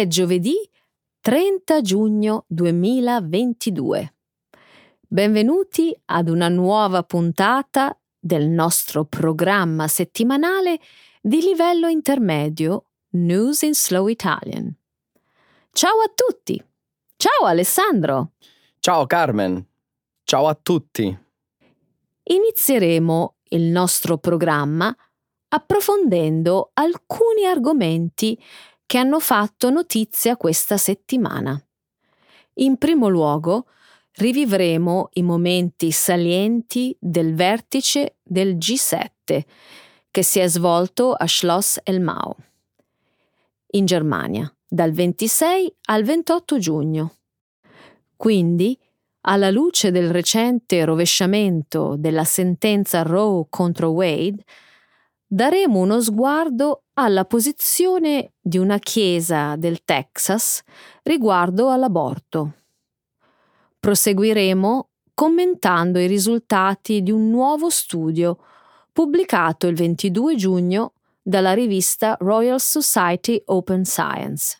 È giovedì 30 giugno 2022. Benvenuti ad una nuova puntata del nostro programma settimanale di livello intermedio News in Slow Italian. Ciao a tutti! Ciao Alessandro! Ciao Carmen! Ciao a tutti! Inizieremo il nostro programma approfondendo alcuni argomenti che hanno fatto notizia questa settimana. In primo luogo, rivivremo i momenti salienti del vertice del G7 che si è svolto a Schloss Elmau, in Germania, dal 26 al 28 giugno. Quindi, alla luce del recente rovesciamento della sentenza Roe contro Wade, daremo uno sguardo alla posizione di una chiesa del Texas riguardo all'aborto. Proseguiremo commentando i risultati di un nuovo studio pubblicato il 22 giugno dalla rivista Royal Society Open Science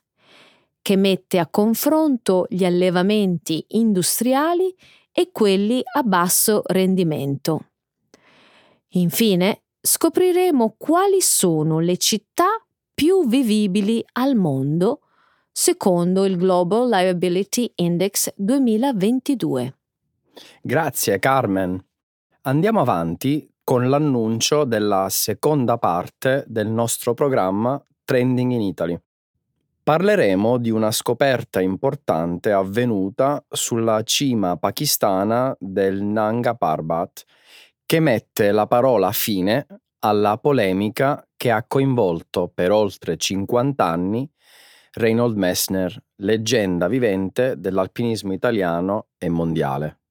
che mette a confronto gli allevamenti industriali e quelli a basso rendimento. Infine, scopriremo quali sono le città più vivibili al mondo secondo il Global Liability Index 2022. Grazie Carmen. Andiamo avanti con l'annuncio della seconda parte del nostro programma Trending in Italy. Parleremo di una scoperta importante avvenuta sulla cima pakistana del Nanga Parbat, che mette la parola fine alla polemica che ha coinvolto per oltre 50 anni Reinhold Messner, leggenda vivente dell'alpinismo italiano e mondiale.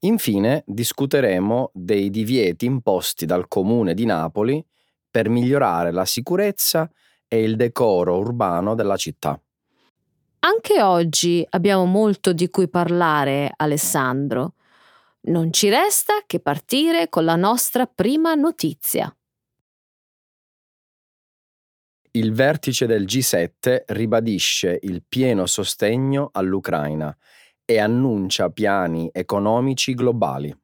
Infine discuteremo dei divieti imposti dal comune di Napoli per migliorare la sicurezza e il decoro urbano della città. Anche oggi abbiamo molto di cui parlare, Alessandro. Non ci resta che partire con la nostra prima notizia. Il vertice del G7 ribadisce il pieno sostegno all'Ucraina e annuncia piani economici globali.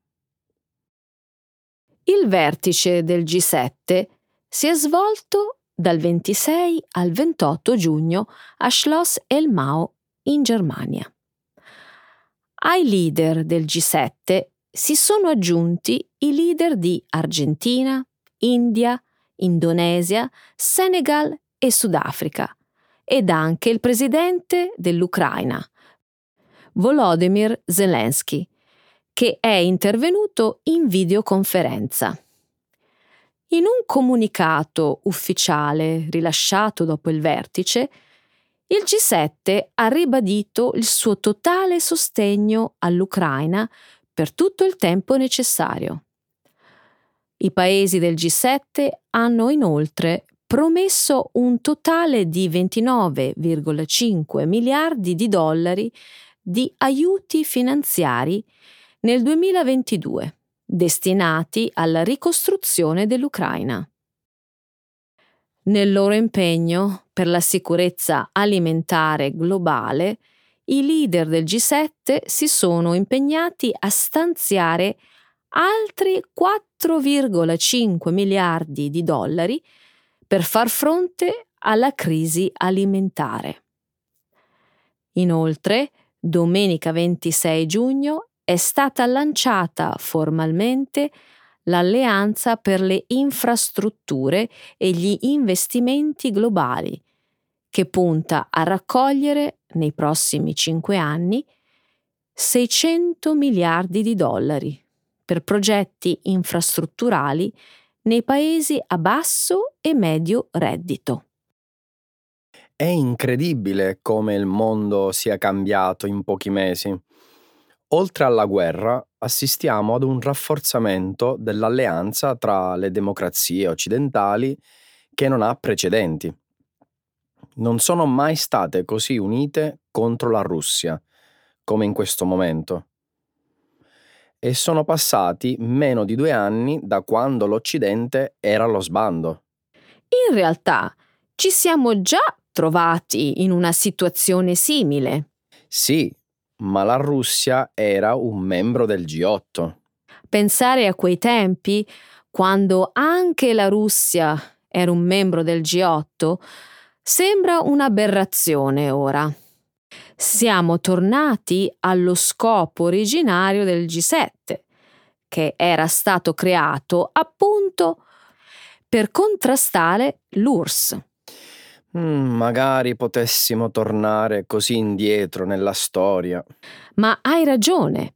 Il vertice del G7 si è svolto dal 26 al 28 giugno a Schloss Elmau in Germania. Ai leader del G7 si sono aggiunti i leader di Argentina, India, Indonesia, Senegal e Sudafrica ed anche il presidente dell'Ucraina, Volodymyr Zelensky, che è intervenuto in videoconferenza. In un comunicato ufficiale rilasciato dopo il vertice, il G7 ha ribadito il suo totale sostegno all'Ucraina per tutto il tempo necessario. I paesi del G7 hanno inoltre promesso un totale di 29,5 miliardi di dollari di aiuti finanziari nel 2022 destinati alla ricostruzione dell'Ucraina. Nel loro impegno per la sicurezza alimentare globale, i leader del G7 si sono impegnati a stanziare altri 4,5 miliardi di dollari per far fronte alla crisi alimentare. Inoltre, domenica 26 giugno è stata lanciata formalmente l'Alleanza per le infrastrutture e gli investimenti globali, che punta a raccogliere nei prossimi cinque anni 600 miliardi di dollari per progetti infrastrutturali nei paesi a basso e medio reddito. È incredibile come il mondo sia cambiato in pochi mesi. Oltre alla guerra, assistiamo ad un rafforzamento dell'alleanza tra le democrazie occidentali che non ha precedenti. Non sono mai state così unite contro la Russia come in questo momento. E sono passati meno di due anni da quando l'Occidente era allo sbando. In realtà ci siamo già trovati in una situazione simile. Sì, ma la Russia era un membro del G8. Pensare a quei tempi, quando anche la Russia era un membro del G8, sembra un'aberrazione ora. Siamo tornati allo scopo originario del G7, che era stato creato appunto per contrastare l'URSS. Mm, magari potessimo tornare così indietro nella storia. Ma hai ragione.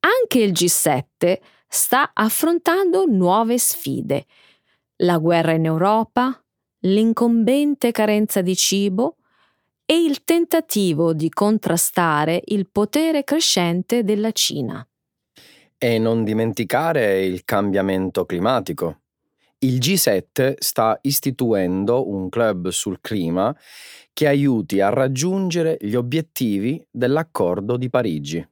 Anche il G7 sta affrontando nuove sfide. La guerra in Europa, l'incombente carenza di cibo e il tentativo di contrastare il potere crescente della Cina. E non dimenticare il cambiamento climatico. Il G7 sta istituendo un club sul clima che aiuti a raggiungere gli obiettivi dell'accordo di Parigi.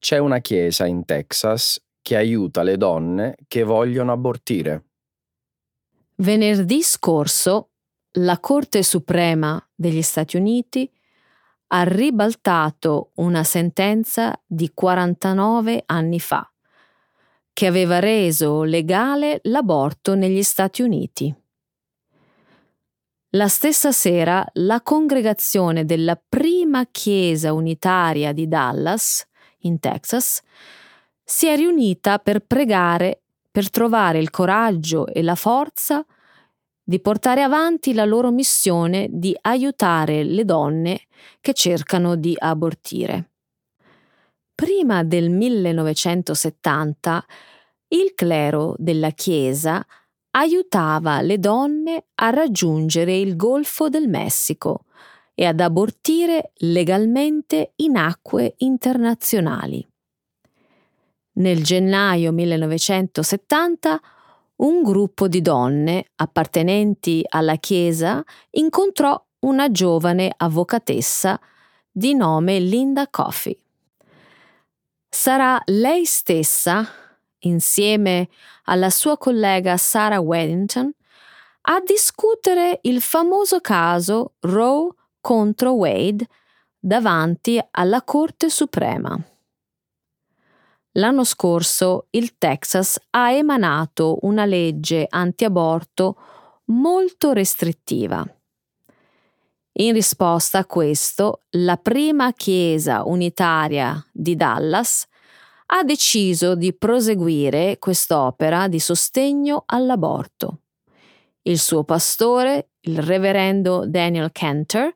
C'è una chiesa in Texas che aiuta le donne che vogliono abortire. Venerdì scorso la Corte Suprema degli Stati Uniti ha ribaltato una sentenza di 49 anni fa che aveva reso legale l'aborto negli Stati Uniti. La stessa sera la congregazione della prima chiesa unitaria di Dallas, in Texas, si è riunita per pregare per trovare il coraggio e la forza di portare avanti la loro missione di aiutare le donne che cercano di abortire. Prima del 1970 il clero della Chiesa aiutava le donne a raggiungere il Golfo del Messico e ad abortire legalmente in acque internazionali. Nel gennaio 1970 un gruppo di donne appartenenti alla Chiesa incontrò una giovane avvocatessa di nome Linda Coffey sarà lei stessa, insieme alla sua collega Sarah Weddington, a discutere il famoso caso Roe contro Wade davanti alla Corte Suprema. L'anno scorso il Texas ha emanato una legge anti-aborto molto restrittiva. In risposta a questo, la prima chiesa unitaria di Dallas ha deciso di proseguire quest'opera di sostegno all'aborto. Il suo pastore, il reverendo Daniel Cantor,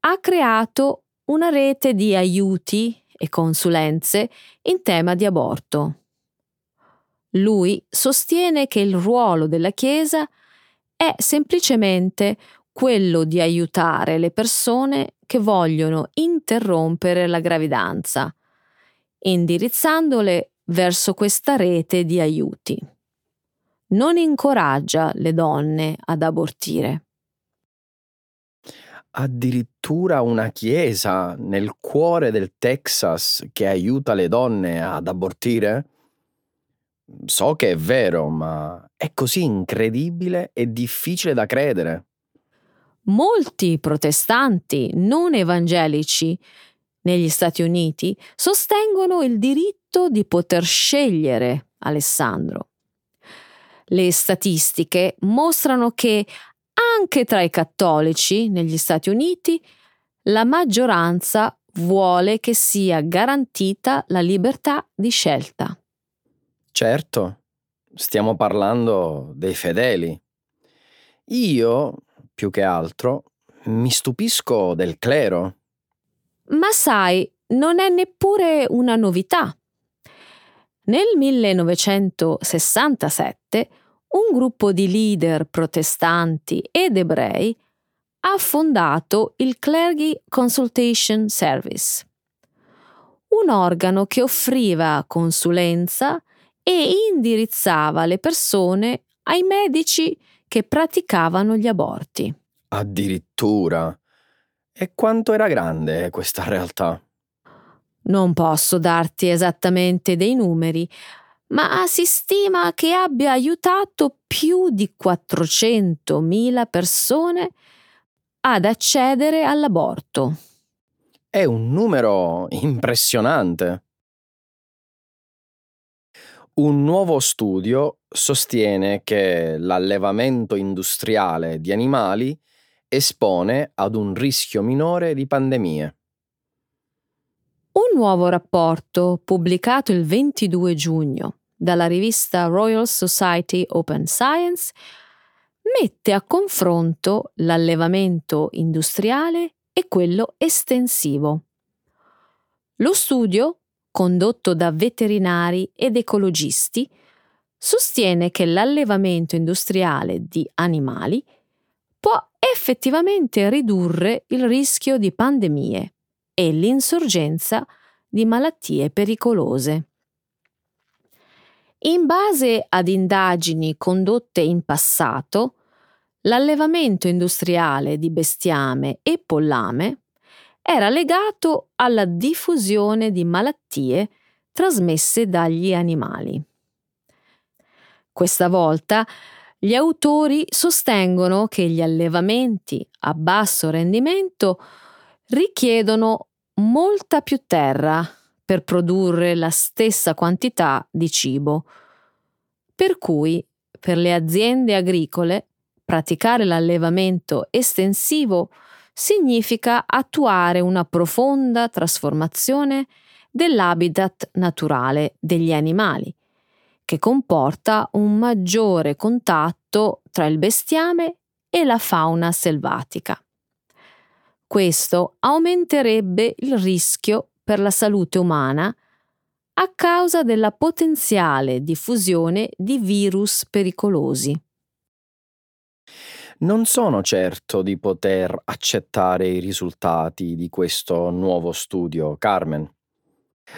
ha creato una rete di aiuti e consulenze in tema di aborto. Lui sostiene che il ruolo della Chiesa è semplicemente quello di aiutare le persone che vogliono interrompere la gravidanza, indirizzandole verso questa rete di aiuti. Non incoraggia le donne ad abortire. Addirittura una chiesa nel cuore del Texas che aiuta le donne ad abortire? So che è vero, ma è così incredibile e difficile da credere molti protestanti non evangelici negli Stati Uniti sostengono il diritto di poter scegliere Alessandro. Le statistiche mostrano che anche tra i cattolici negli Stati Uniti la maggioranza vuole che sia garantita la libertà di scelta. Certo, stiamo parlando dei fedeli. Io più che altro, mi stupisco del clero. Ma sai, non è neppure una novità. Nel 1967 un gruppo di leader protestanti ed ebrei ha fondato il Clergy Consultation Service, un organo che offriva consulenza e indirizzava le persone ai medici che praticavano gli aborti. Addirittura. E quanto era grande questa realtà? Non posso darti esattamente dei numeri, ma si stima che abbia aiutato più di 400.000 persone ad accedere all'aborto. È un numero impressionante. Un nuovo studio sostiene che l'allevamento industriale di animali espone ad un rischio minore di pandemie. Un nuovo rapporto pubblicato il 22 giugno dalla rivista Royal Society Open Science mette a confronto l'allevamento industriale e quello estensivo. Lo studio, condotto da veterinari ed ecologisti, sostiene che l'allevamento industriale di animali può effettivamente ridurre il rischio di pandemie e l'insorgenza di malattie pericolose. In base ad indagini condotte in passato, l'allevamento industriale di bestiame e pollame era legato alla diffusione di malattie trasmesse dagli animali. Questa volta gli autori sostengono che gli allevamenti a basso rendimento richiedono molta più terra per produrre la stessa quantità di cibo. Per cui, per le aziende agricole, praticare l'allevamento estensivo significa attuare una profonda trasformazione dell'habitat naturale degli animali, che comporta un maggiore contatto tra il bestiame e la fauna selvatica. Questo aumenterebbe il rischio per la salute umana a causa della potenziale diffusione di virus pericolosi. Non sono certo di poter accettare i risultati di questo nuovo studio, Carmen.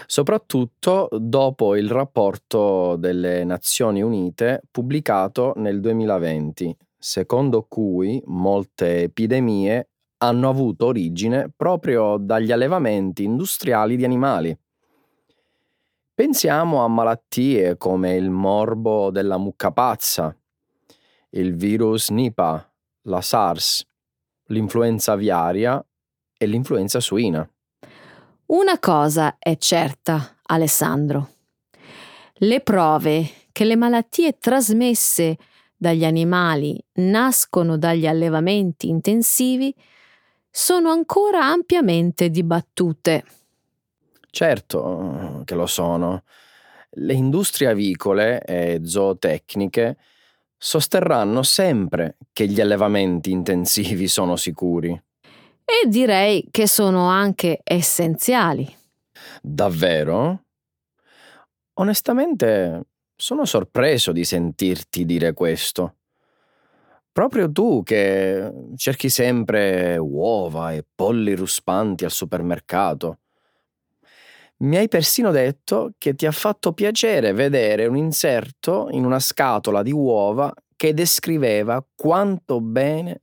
Soprattutto dopo il rapporto delle Nazioni Unite pubblicato nel 2020, secondo cui molte epidemie hanno avuto origine proprio dagli allevamenti industriali di animali. Pensiamo a malattie come il morbo della mucca pazza, il virus Nipah, la SARS, l'influenza aviaria e l'influenza suina. Una cosa è certa, Alessandro. Le prove che le malattie trasmesse dagli animali nascono dagli allevamenti intensivi sono ancora ampiamente dibattute. Certo che lo sono. Le industrie avicole e zootecniche sosterranno sempre che gli allevamenti intensivi sono sicuri. E direi che sono anche essenziali. Davvero? Onestamente sono sorpreso di sentirti dire questo. Proprio tu che cerchi sempre uova e polli ruspanti al supermercato. Mi hai persino detto che ti ha fatto piacere vedere un inserto in una scatola di uova che descriveva quanto bene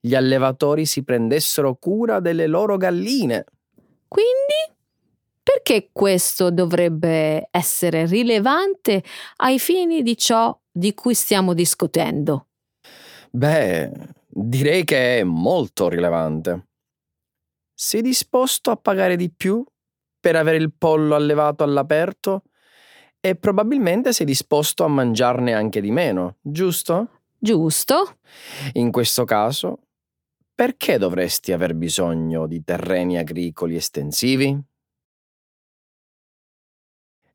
gli allevatori si prendessero cura delle loro galline. Quindi? Perché questo dovrebbe essere rilevante ai fini di ciò di cui stiamo discutendo? Beh, direi che è molto rilevante. Sei disposto a pagare di più per avere il pollo allevato all'aperto e probabilmente sei disposto a mangiarne anche di meno, giusto? Giusto. In questo caso, perché dovresti aver bisogno di terreni agricoli estensivi?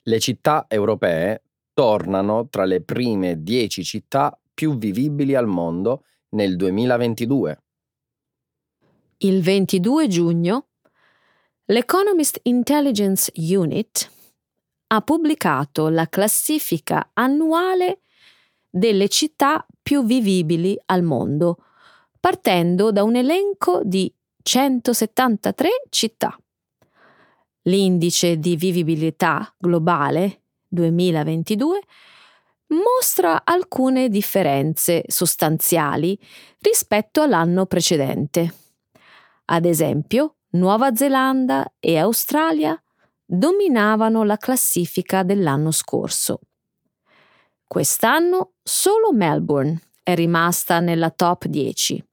Le città europee tornano tra le prime dieci città più vivibili al mondo nel 2022. Il 22 giugno l'Economist Intelligence Unit ha pubblicato la classifica annuale delle città più vivibili al mondo, partendo da un elenco di 173 città. L'indice di vivibilità globale 2022 mostra alcune differenze sostanziali rispetto all'anno precedente. Ad esempio, Nuova Zelanda e Australia dominavano la classifica dell'anno scorso, Quest'anno solo Melbourne è rimasta nella top 10.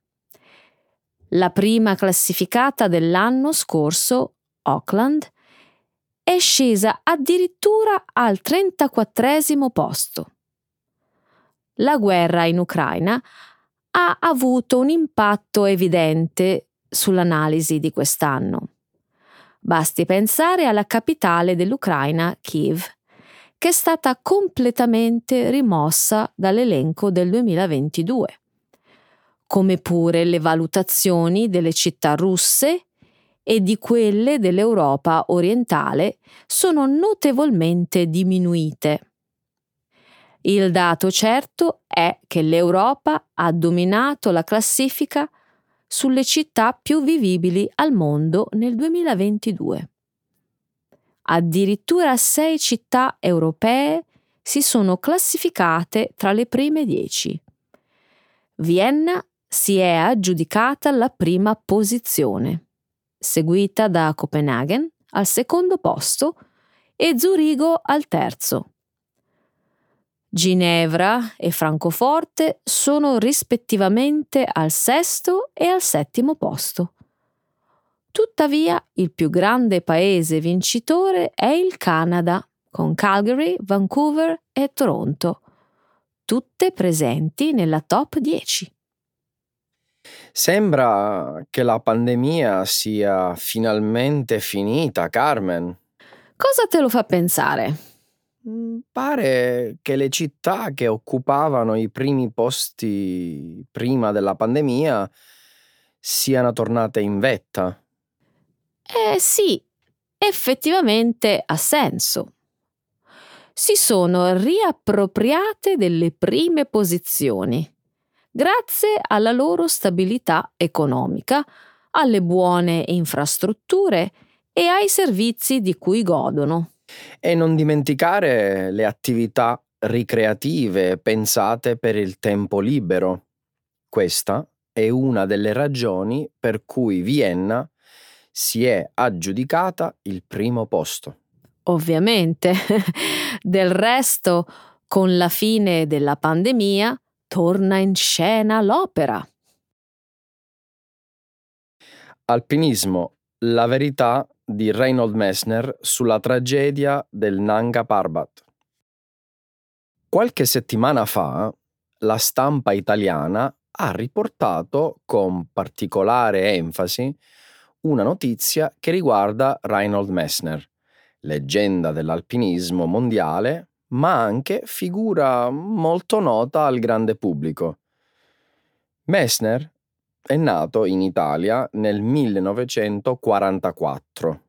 La prima classificata dell'anno scorso, Auckland, è scesa addirittura al 34 posto. La guerra in Ucraina ha avuto un impatto evidente sull'analisi di quest'anno. Basti pensare alla capitale dell'Ucraina, Kiev, che è stata completamente rimossa dall'elenco del 2022, come pure le valutazioni delle città russe e di quelle dell'Europa orientale sono notevolmente diminuite. Il dato certo è che l'Europa ha dominato la classifica sulle città più vivibili al mondo nel 2022. Addirittura sei città europee si sono classificate tra le prime dieci. Vienna si è aggiudicata la prima posizione, seguita da Copenaghen al secondo posto e Zurigo al terzo. Ginevra e Francoforte sono rispettivamente al sesto e al settimo posto. Tuttavia, il più grande paese vincitore è il Canada, con Calgary, Vancouver e Toronto, tutte presenti nella top 10. Sembra che la pandemia sia finalmente finita, Carmen. Cosa te lo fa pensare? Mm, pare che le città che occupavano i primi posti prima della pandemia siano tornate in vetta. Eh sì, effettivamente ha senso. Si sono riappropriate delle prime posizioni, grazie alla loro stabilità economica, alle buone infrastrutture e ai servizi di cui godono. E non dimenticare le attività ricreative pensate per il tempo libero. Questa è una delle ragioni per cui Vienna si è aggiudicata il primo posto. Ovviamente. Del resto, con la fine della pandemia, torna in scena l'opera. Alpinismo, la verità di Reinhold Messner sulla tragedia del Nanga Parbat. Qualche settimana fa la stampa italiana ha riportato con particolare enfasi una notizia che riguarda Reinhold Messner, leggenda dell'alpinismo mondiale, ma anche figura molto nota al grande pubblico. Messner è nato in Italia nel 1944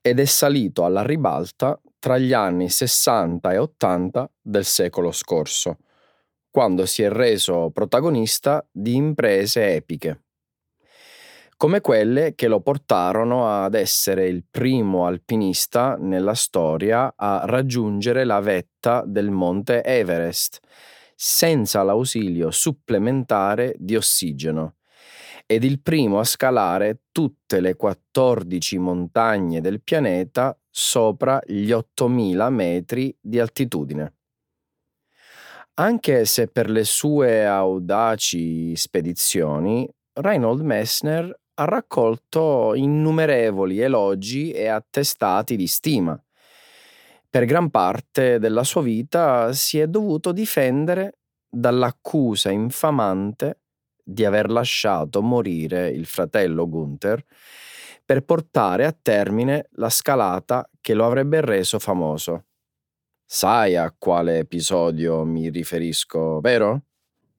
ed è salito alla ribalta tra gli anni 60 e 80 del secolo scorso, quando si è reso protagonista di imprese epiche, come quelle che lo portarono ad essere il primo alpinista nella storia a raggiungere la vetta del monte Everest senza l'ausilio supplementare di ossigeno ed il primo a scalare tutte le 14 montagne del pianeta sopra gli 8000 metri di altitudine. Anche se per le sue audaci spedizioni, Reinhold Messner ha raccolto innumerevoli elogi e attestati di stima. Per gran parte della sua vita si è dovuto difendere dall'accusa infamante di aver lasciato morire il fratello Gunther per portare a termine la scalata che lo avrebbe reso famoso. Sai a quale episodio mi riferisco, vero?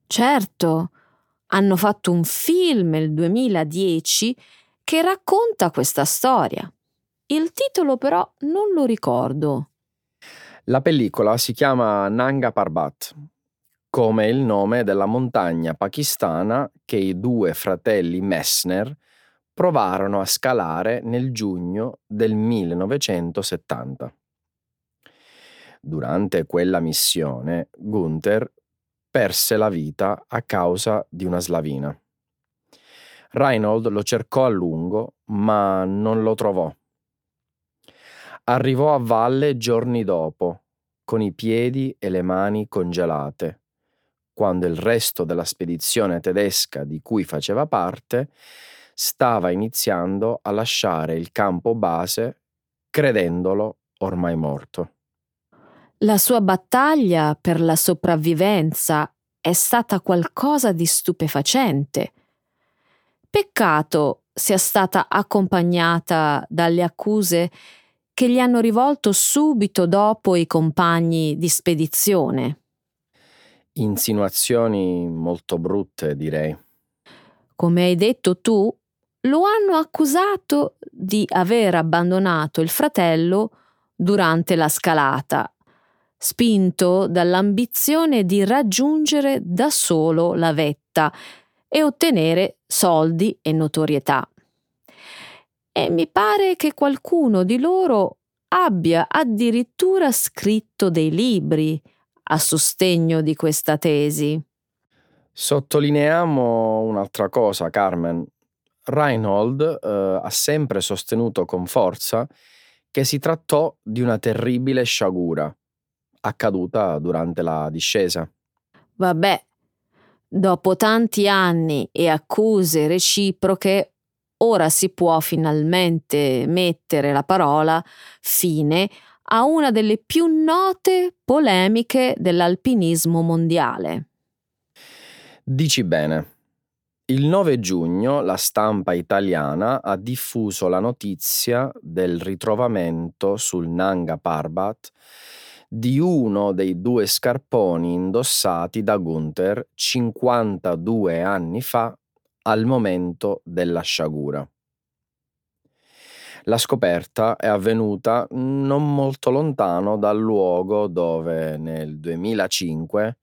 Certo, hanno fatto un film nel 2010 che racconta questa storia. Il titolo però non lo ricordo. La pellicola si chiama Nanga Parbat come il nome della montagna pakistana che i due fratelli Messner provarono a scalare nel giugno del 1970. Durante quella missione, Gunther perse la vita a causa di una slavina. Reinhold lo cercò a lungo, ma non lo trovò. Arrivò a valle giorni dopo, con i piedi e le mani congelate, quando il resto della spedizione tedesca di cui faceva parte stava iniziando a lasciare il campo base credendolo ormai morto. La sua battaglia per la sopravvivenza è stata qualcosa di stupefacente. Peccato sia stata accompagnata dalle accuse che gli hanno rivolto subito dopo i compagni di spedizione. Insinuazioni molto brutte, direi. Come hai detto tu, lo hanno accusato di aver abbandonato il fratello durante la scalata, spinto dall'ambizione di raggiungere da solo la vetta e ottenere soldi e notorietà. E mi pare che qualcuno di loro abbia addirittura scritto dei libri a sostegno di questa tesi. Sottolineiamo un'altra cosa, Carmen. Reinhold eh, ha sempre sostenuto con forza che si trattò di una terribile sciagura accaduta durante la discesa. Vabbè, dopo tanti anni e accuse reciproche, ora si può finalmente mettere la parola fine a una delle più note polemiche dell'alpinismo mondiale. Dici bene. Il 9 giugno la stampa italiana ha diffuso la notizia del ritrovamento sul Nanga Parbat di uno dei due scarponi indossati da Gunther 52 anni fa al momento della sciagura. La scoperta è avvenuta non molto lontano dal luogo dove nel 2005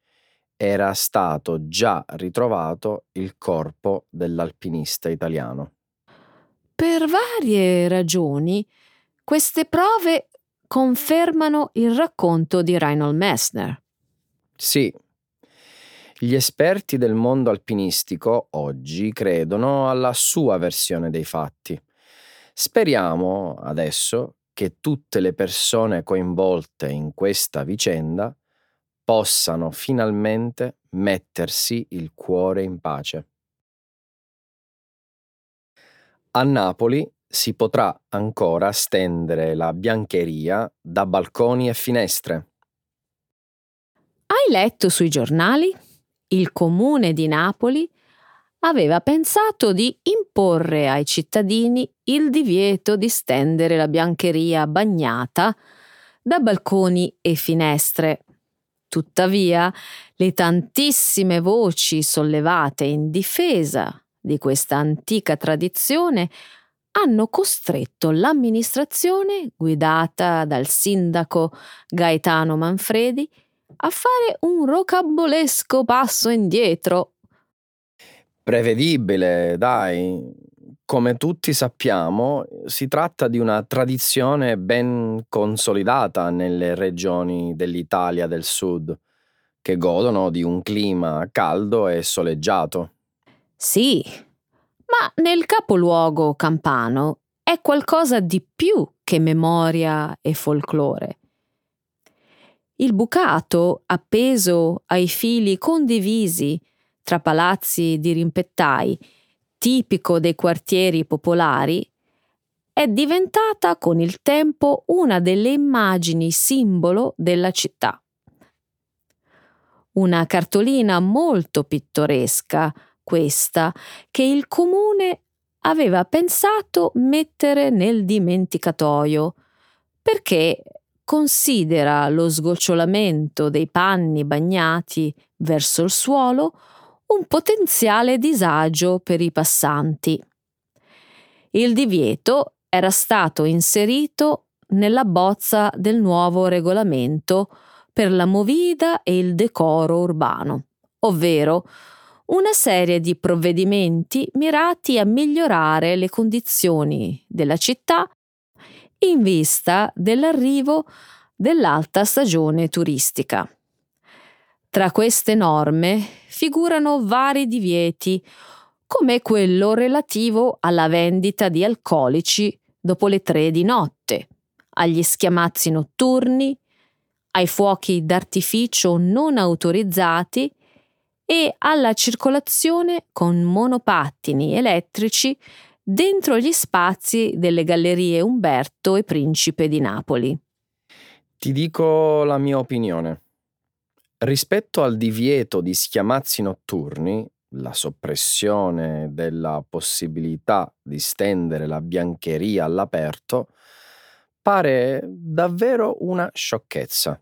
era stato già ritrovato il corpo dell'alpinista italiano. Per varie ragioni, queste prove confermano il racconto di Reinhold Messner. Sì, gli esperti del mondo alpinistico oggi credono alla sua versione dei fatti. Speriamo adesso che tutte le persone coinvolte in questa vicenda possano finalmente mettersi il cuore in pace. A Napoli si potrà ancora stendere la biancheria da balconi e finestre. Hai letto sui giornali? il comune di Napoli aveva pensato di imporre ai cittadini il divieto di stendere la biancheria bagnata da balconi e finestre. Tuttavia, le tantissime voci sollevate in difesa di questa antica tradizione hanno costretto l'amministrazione, guidata dal sindaco Gaetano Manfredi, a fare un rocambolesco passo indietro. Prevedibile, dai. Come tutti sappiamo, si tratta di una tradizione ben consolidata nelle regioni dell'Italia del Sud, che godono di un clima caldo e soleggiato. Sì, ma nel capoluogo campano è qualcosa di più che memoria e folklore. Il bucato, appeso ai fili condivisi tra palazzi di rimpettai, tipico dei quartieri popolari, è diventata con il tempo una delle immagini simbolo della città. Una cartolina molto pittoresca, questa, che il comune aveva pensato mettere nel dimenticatoio, perché considera lo sgocciolamento dei panni bagnati verso il suolo un potenziale disagio per i passanti. Il divieto era stato inserito nella bozza del nuovo regolamento per la movida e il decoro urbano, ovvero una serie di provvedimenti mirati a migliorare le condizioni della città in vista dell'arrivo dell'alta stagione turistica. Tra queste norme figurano vari divieti, come quello relativo alla vendita di alcolici dopo le tre di notte, agli schiamazzi notturni, ai fuochi d'artificio non autorizzati e alla circolazione con monopattini elettrici dentro gli spazi delle gallerie Umberto e Principe di Napoli. Ti dico la mia opinione. Rispetto al divieto di schiamazzi notturni, la soppressione della possibilità di stendere la biancheria all'aperto pare davvero una sciocchezza.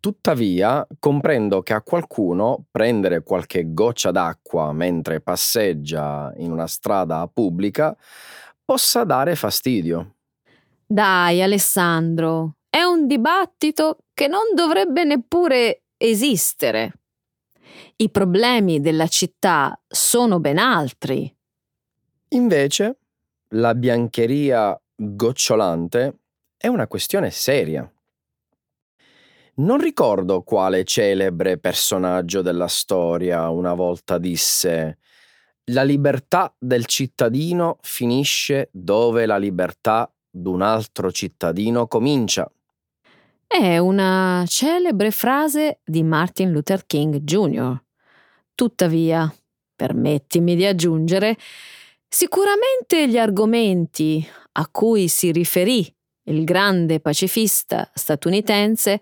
Tuttavia, comprendo che a qualcuno prendere qualche goccia d'acqua mentre passeggia in una strada pubblica possa dare fastidio. Dai, Alessandro, è un dibattito che non dovrebbe neppure esistere. I problemi della città sono ben altri. Invece, la biancheria gocciolante è una questione seria. Non ricordo quale celebre personaggio della storia una volta disse La libertà del cittadino finisce dove la libertà d'un altro cittadino comincia. È una celebre frase di Martin Luther King Jr. Tuttavia, permettimi di aggiungere, sicuramente gli argomenti a cui si riferì il grande pacifista statunitense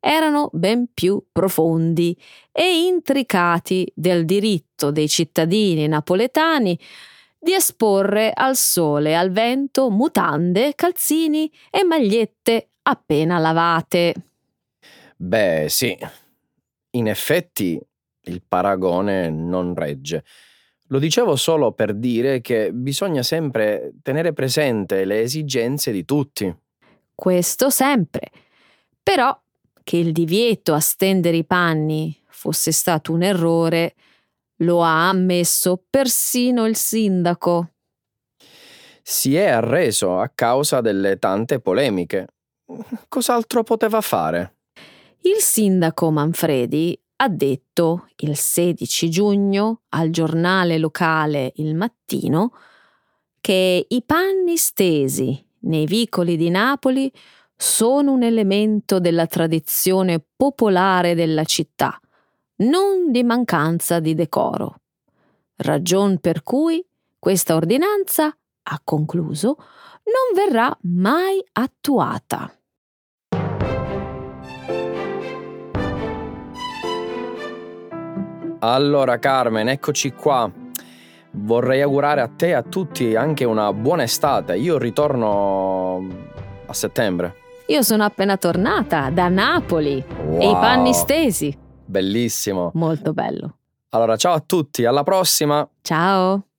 erano ben più profondi e intricati del diritto dei cittadini napoletani di esporre al sole e al vento mutande, calzini e magliette appena lavate. Beh, sì, in effetti il paragone non regge. Lo dicevo solo per dire che bisogna sempre tenere presente le esigenze di tutti. Questo sempre. Però che il divieto a stendere i panni fosse stato un errore, lo ha ammesso persino il sindaco. Si è arreso a causa delle tante polemiche. Cos'altro poteva fare? Il sindaco Manfredi ha detto il 16 giugno al giornale locale Il Mattino che i panni stesi nei vicoli di Napoli sono un elemento della tradizione popolare della città, non di mancanza di decoro. Ragion per cui questa ordinanza, ha concluso, non verrà mai attuata. Allora Carmen, eccoci qua. Vorrei augurare a te e a tutti anche una buona estate. Io ritorno a settembre. Io sono appena tornata da Napoli wow. e i panni stesi. Bellissimo. Molto bello. Allora, ciao a tutti, alla prossima. Ciao.